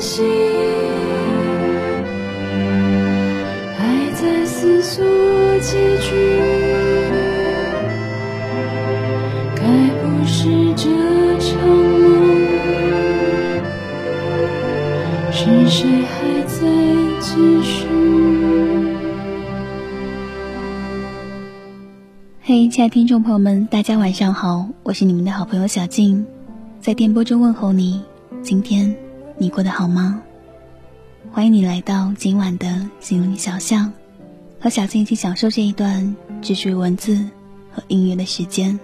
心还在思索结局？该不是这场梦？是谁还在继续？嘿，亲爱听众朋友们，大家晚上好，我是你们的好朋友小静，在电波中问候你。今天你过得好吗？欢迎你来到今晚的心灵小巷，和小静一起享受这一段只属于文字和音乐的时间。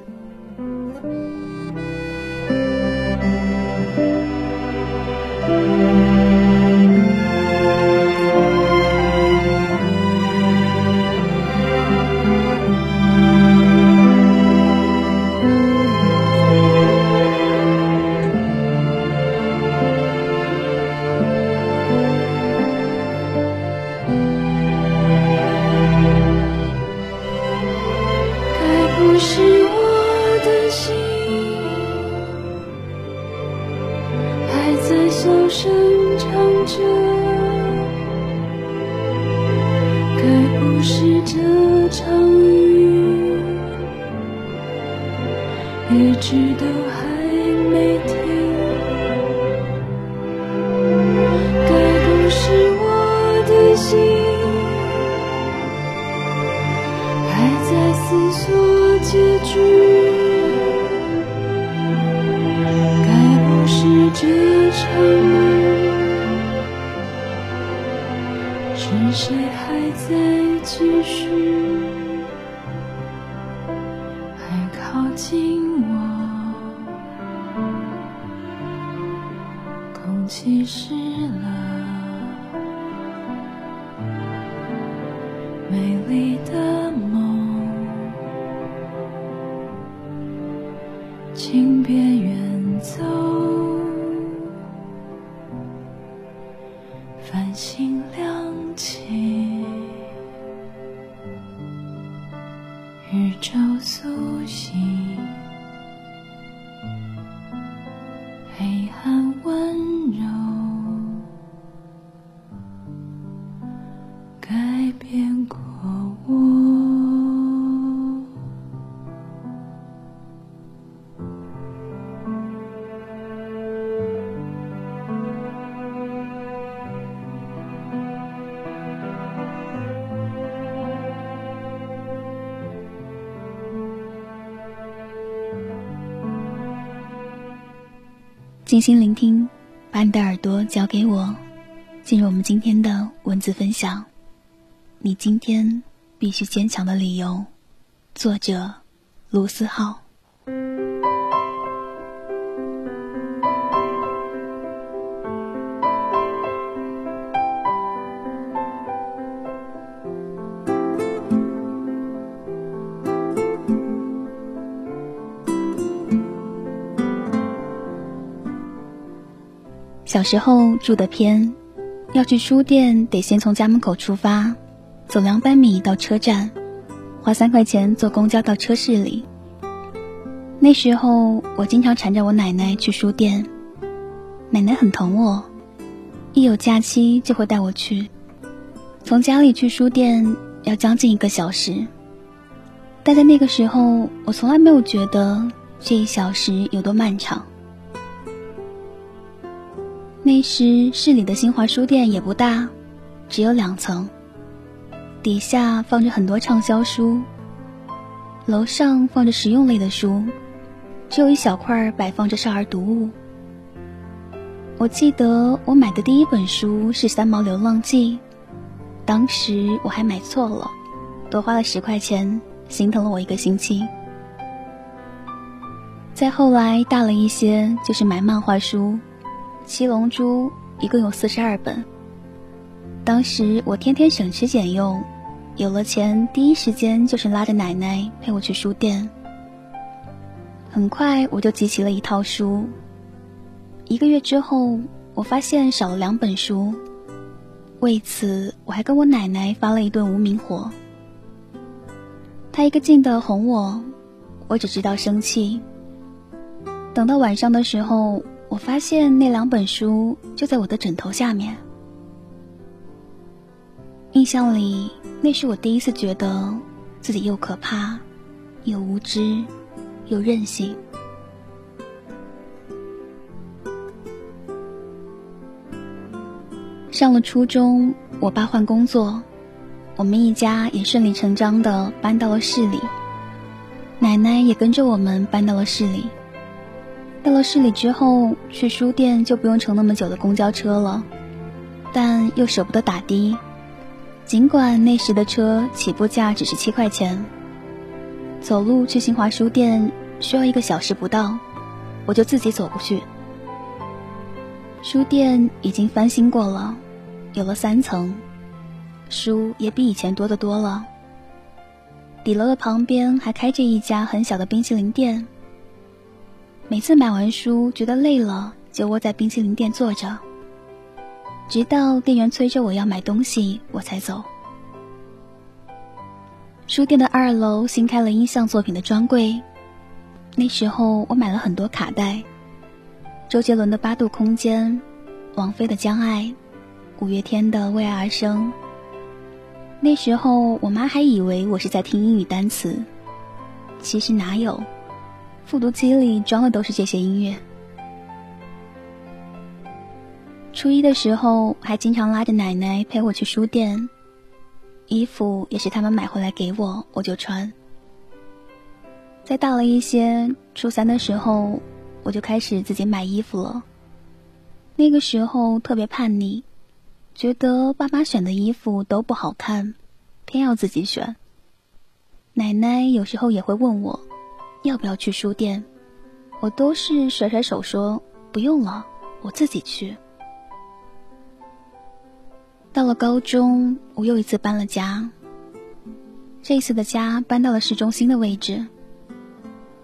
是谁还在继续？还靠近我，空气湿了。静心聆听，把你的耳朵交给我，进入我们今天的文字分享。你今天必须坚强的理由，作者卢思浩。小时候住的偏，要去书店得先从家门口出发，走两百米到车站，花三块钱坐公交到车市里。那时候我经常缠着我奶奶去书店，奶奶很疼我，一有假期就会带我去。从家里去书店要将近一个小时，但在那个时候，我从来没有觉得这一小时有多漫长。那时市里的新华书店也不大，只有两层，底下放着很多畅销书，楼上放着实用类的书，只有一小块摆放着少儿读物。我记得我买的第一本书是《三毛流浪记》。当时我还买错了，多花了十块钱，心疼了我一个星期。再后来大了一些，就是买漫画书，《七龙珠》一共有四十二本。当时我天天省吃俭用，有了钱，第一时间就是拉着奶奶陪我去书店。很快我就集齐了一套书。一个月之后，我发现少了两本书。为此，我还跟我奶奶发了一顿无名火。她一个劲的哄我，我只知道生气。等到晚上的时候，我发现那两本书就在我的枕头下面。印象里，那是我第一次觉得自己又可怕，又无知，又任性。上了初中，我爸换工作，我们一家也顺理成章的搬到了市里。奶奶也跟着我们搬到了市里。到了市里之后，去书店就不用乘那么久的公交车了，但又舍不得打的。尽管那时的车起步价只是七块钱，走路去新华书店需要一个小时不到，我就自己走过去。书店已经翻新过了。有了三层，书也比以前多得多了。底楼的旁边还开着一家很小的冰淇淋店。每次买完书觉得累了，就窝在冰淇淋店坐着，直到店员催着我要买东西，我才走。书店的二楼新开了音像作品的专柜，那时候我买了很多卡带，周杰伦的《八度空间》，王菲的《将爱》。五月天的《为爱而生》，那时候我妈还以为我是在听英语单词，其实哪有，复读机里装的都是这些音乐。初一的时候还经常拉着奶奶陪我去书店，衣服也是他们买回来给我，我就穿。再大了一些，初三的时候我就开始自己买衣服了。那个时候特别叛逆。觉得爸妈选的衣服都不好看，偏要自己选。奶奶有时候也会问我，要不要去书店，我都是甩甩手说不用了，我自己去。到了高中，我又一次搬了家。这次的家搬到了市中心的位置，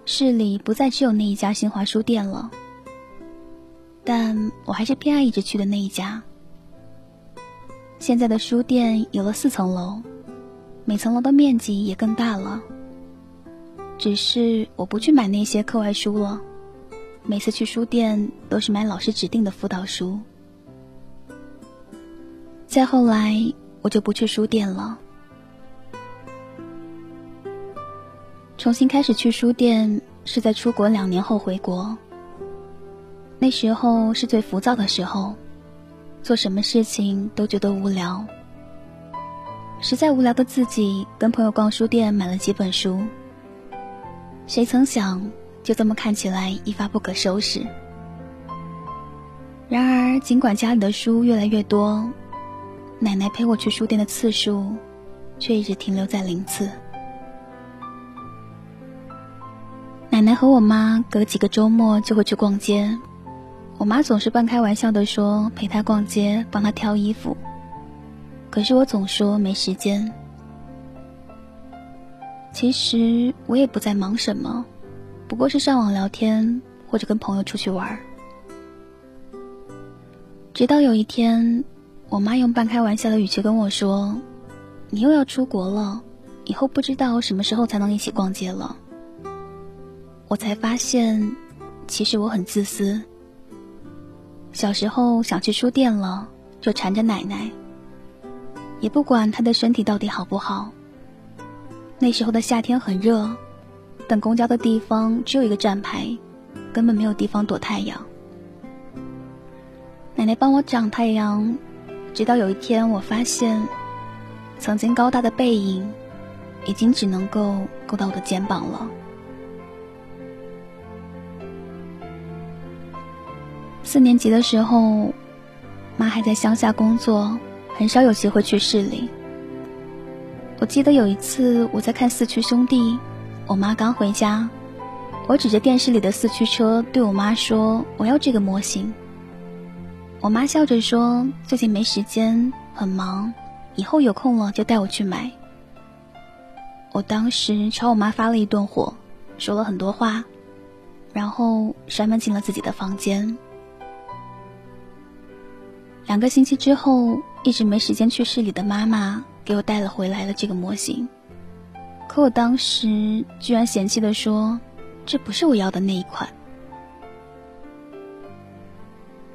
市里不再只有那一家新华书店了，但我还是偏爱一直去的那一家。现在的书店有了四层楼，每层楼的面积也更大了。只是我不去买那些课外书了，每次去书店都是买老师指定的辅导书。再后来，我就不去书店了。重新开始去书店是在出国两年后回国，那时候是最浮躁的时候。做什么事情都觉得无聊，实在无聊的自己跟朋友逛书店买了几本书。谁曾想，就这么看起来一发不可收拾。然而，尽管家里的书越来越多，奶奶陪我去书店的次数却一直停留在零次。奶奶和我妈隔几个周末就会去逛街。我妈总是半开玩笑的说陪她逛街，帮她挑衣服。可是我总说没时间。其实我也不在忙什么，不过是上网聊天或者跟朋友出去玩。直到有一天，我妈用半开玩笑的语气跟我说：“你又要出国了，以后不知道什么时候才能一起逛街了。”我才发现，其实我很自私。小时候想去书店了，就缠着奶奶，也不管她的身体到底好不好。那时候的夏天很热，等公交的地方只有一个站牌，根本没有地方躲太阳。奶奶帮我挡太阳，直到有一天我发现，曾经高大的背影，已经只能够够到我的肩膀了。四年级的时候，妈还在乡下工作，很少有机会去市里。我记得有一次我在看四驱兄弟，我妈刚回家，我指着电视里的四驱车对我妈说：“我要这个模型。”我妈笑着说：“最近没时间，很忙，以后有空了就带我去买。”我当时朝我妈发了一顿火，说了很多话，然后摔门进了自己的房间。两个星期之后，一直没时间去市里的妈妈。给我带了回来了这个模型，可我当时居然嫌弃的说：“这不是我要的那一款。”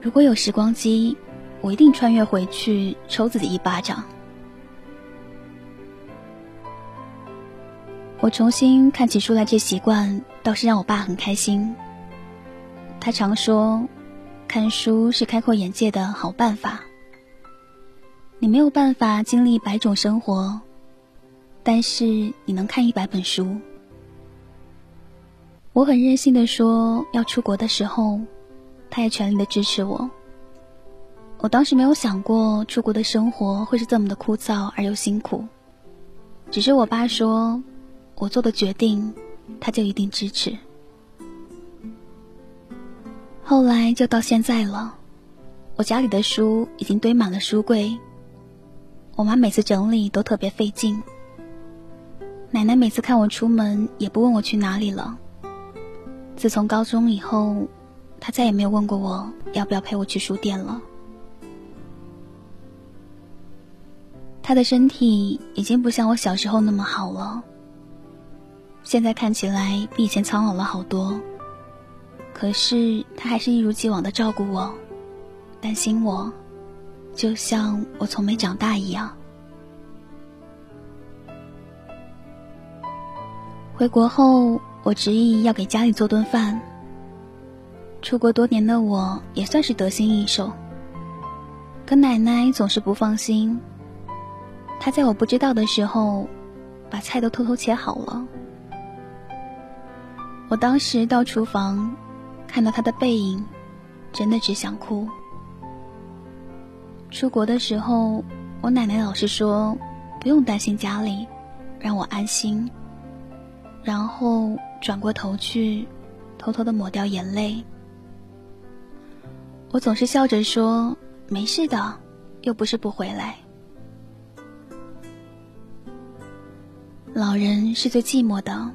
如果有时光机，我一定穿越回去抽自己一巴掌。我重新看起书来这习惯倒是让我爸很开心。他常说，看书是开阔眼界的好办法。你没有办法经历百种生活，但是你能看一百本书。我很任性的说要出国的时候，他也全力的支持我。我当时没有想过出国的生活会是这么的枯燥而又辛苦，只是我爸说，我做的决定，他就一定支持。后来就到现在了，我家里的书已经堆满了书柜。我妈每次整理都特别费劲。奶奶每次看我出门也不问我去哪里了。自从高中以后，她再也没有问过我要不要陪我去书店了。她的身体已经不像我小时候那么好了，现在看起来比以前苍老了好多。可是她还是一如既往的照顾我，担心我。就像我从没长大一样。回国后，我执意要给家里做顿饭。出国多年的我，也算是得心应手。可奶奶总是不放心。她在我不知道的时候，把菜都偷偷切好了。我当时到厨房，看到她的背影，真的只想哭。出国的时候，我奶奶老是说不用担心家里，让我安心。然后转过头去，偷偷的抹掉眼泪。我总是笑着说没事的，又不是不回来。老人是最寂寞的。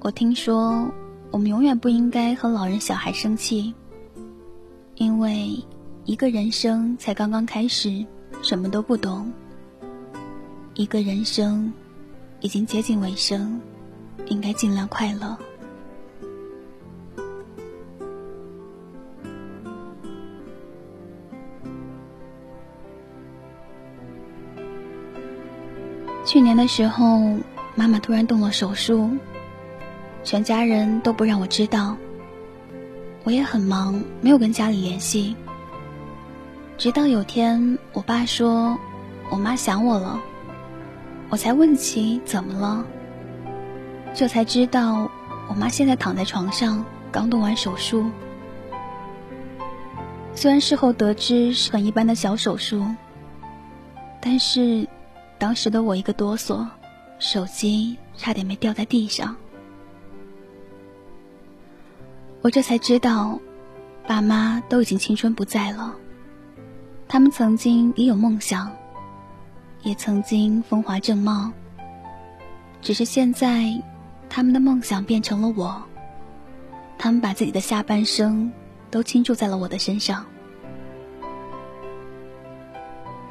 我听说，我们永远不应该和老人、小孩生气，因为。一个人生才刚刚开始，什么都不懂；一个人生已经接近尾声，应该尽量快乐。去年的时候，妈妈突然动了手术，全家人都不让我知道，我也很忙，没有跟家里联系。直到有天，我爸说，我妈想我了，我才问起怎么了，这才知道，我妈现在躺在床上，刚动完手术。虽然事后得知是很一般的小手术，但是当时的我一个哆嗦，手机差点没掉在地上。我这才知道，爸妈都已经青春不在了。他们曾经也有梦想，也曾经风华正茂。只是现在，他们的梦想变成了我。他们把自己的下半生都倾注在了我的身上。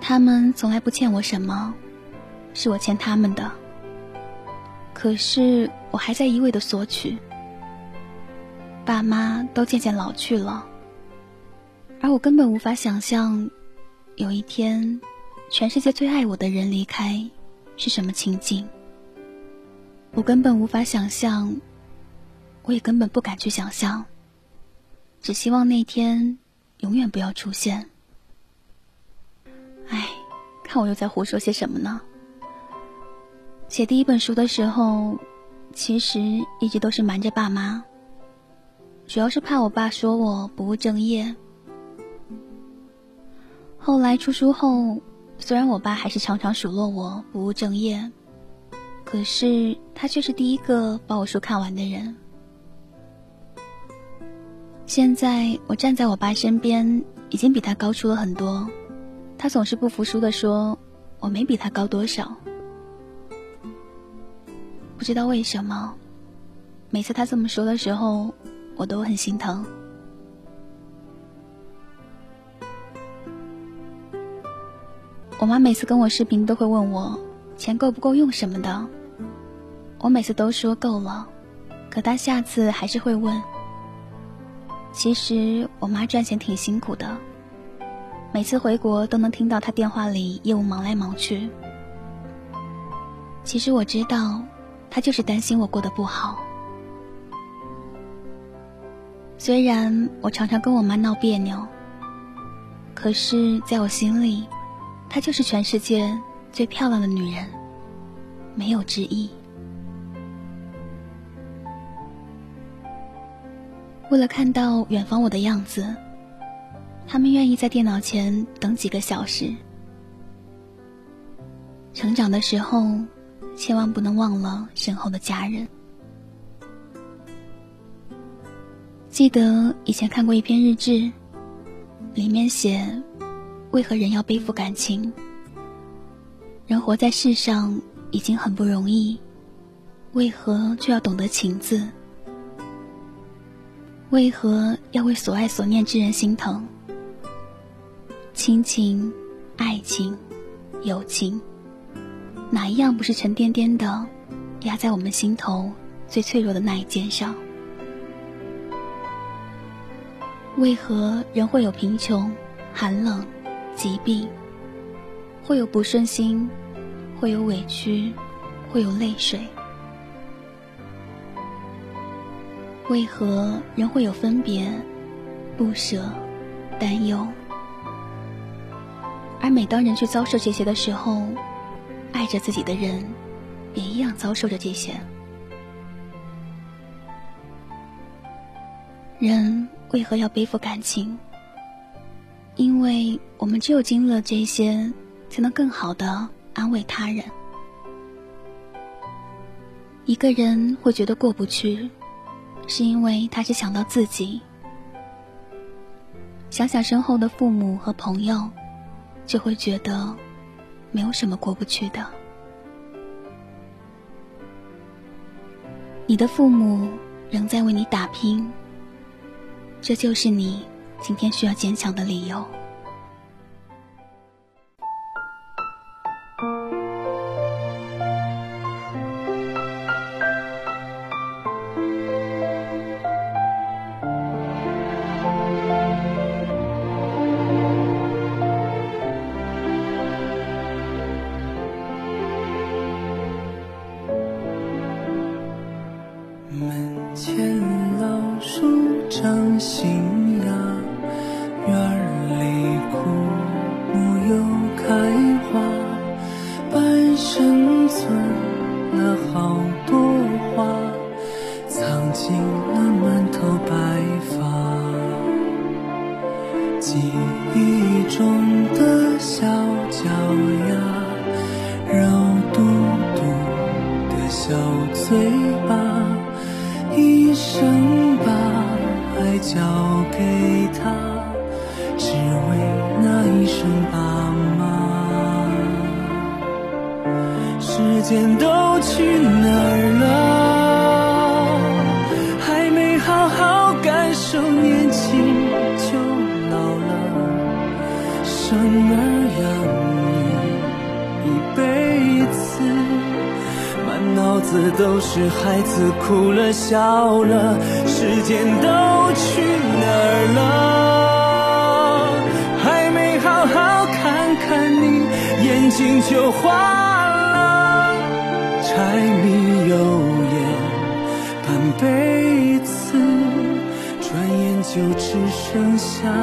他们从来不欠我什么，是我欠他们的。可是我还在一味的索取。爸妈都渐渐老去了。而我根本无法想象，有一天，全世界最爱我的人离开，是什么情景。我根本无法想象，我也根本不敢去想象。只希望那天永远不要出现。唉，看我又在胡说些什么呢？写第一本书的时候，其实一直都是瞒着爸妈，主要是怕我爸说我不务正业。后来出书后，虽然我爸还是常常数落我不务正业。可是他却是第一个把我书看完的人。现在我站在我爸身边，已经比他高出了很多。他总是不服输的说：“我没比他高多少。”不知道为什么，每次他这么说的时候，我都很心疼。我妈每次跟我视频都会问我钱够不够用什么的。我每次都说够了，可她下次还是会问。其实我妈赚钱挺辛苦的，每次回国都能听到她电话里业务忙来忙去。其实我知道，她就是担心我过得不好。虽然我常常跟我妈闹别扭，可是在我心里，她就是全世界最漂亮的女人，没有之一。为了看到远方我的样子，他们愿意在电脑前等几个小时。成长的时候，千万不能忘了身后的家人。记得以前看过一篇日志，里面写：为何人要背负感情？人活在世上已经很不容易，为何却要懂得情字？为何要为所爱所念之人心疼？亲情、爱情、友情，哪一样不是沉甸甸的压在我们心头最脆弱的那一件上？为何人会有贫穷、寒冷、疾病，会有不顺心，会有委屈，会有泪水？为何人会有分别、不舍、担忧？而每当人去遭受这些的时候，爱着自己的人，也一样遭受着这些。人为何要背负感情？因为我们只有经历了这些，才能更好的安慰他人。一个人会觉得过不去。是因为他只想到自己，想想身后的父母和朋友，就会觉得没有什么过不去的。你的父母仍在为你打拼，这就是你今天需要坚强的理由。时间都去哪儿了？还没好好感受年轻就老了，生儿养女一辈子，满脑子都是孩子哭了笑了。时间都去哪儿了？还没好好看看你眼睛就花了。柴米油盐半辈子，转眼就只剩下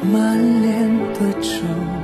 满脸的皱。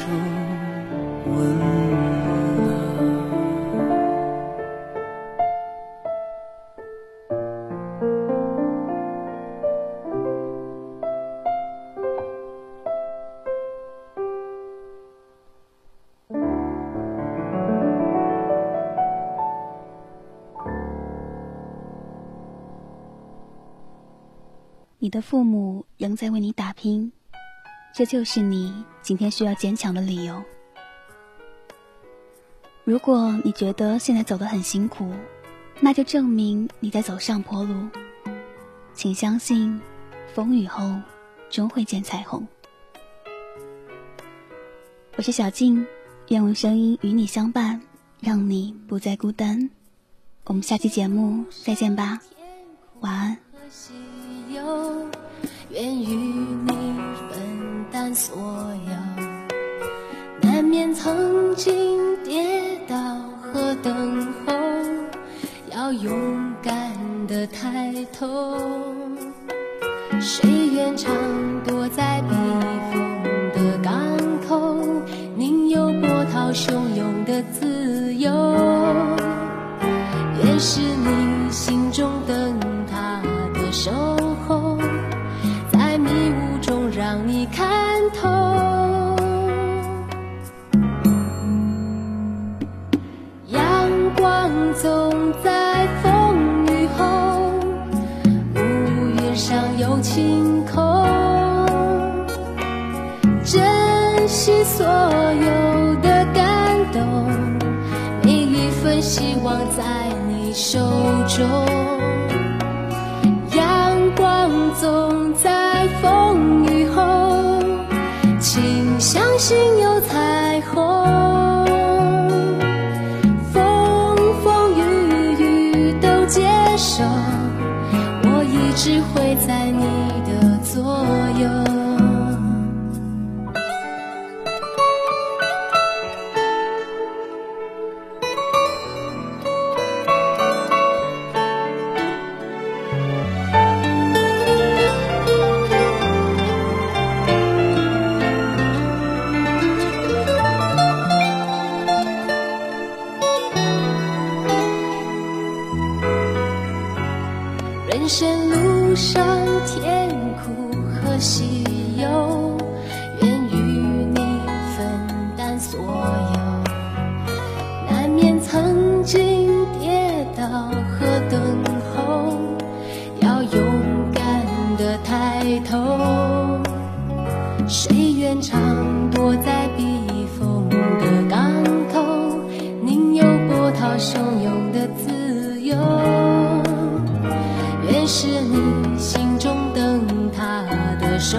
你的父母仍在为你打拼，这就是你今天需要坚强的理由。如果你觉得现在走得很辛苦，那就证明你在走上坡路。请相信，风雨后终会见彩虹。我是小静，愿用声音与你相伴，让你不再孤单。我们下期节目再见吧，晚安。愿与你分担所有，难免曾经跌倒和等候，要勇敢的抬头。谁愿尝只会在你回头谁愿常躲在避风的港口宁有波涛汹涌的自由？愿是你心中灯塔的守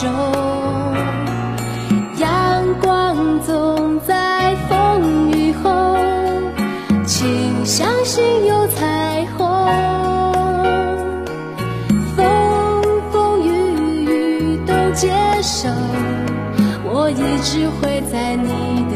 中。阳光总在风雨后，请相信有彩虹。风风雨雨都接受，我一直会在你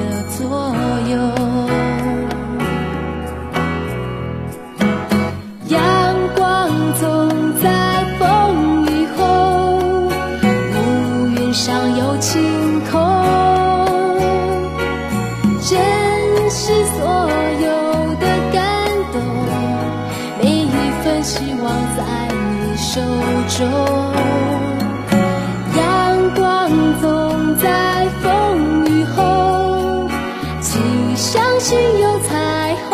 中。阳光总在风雨后，请相信有彩虹。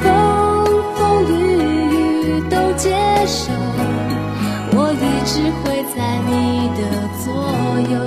风风雨雨都接受，我一直会在你的左右。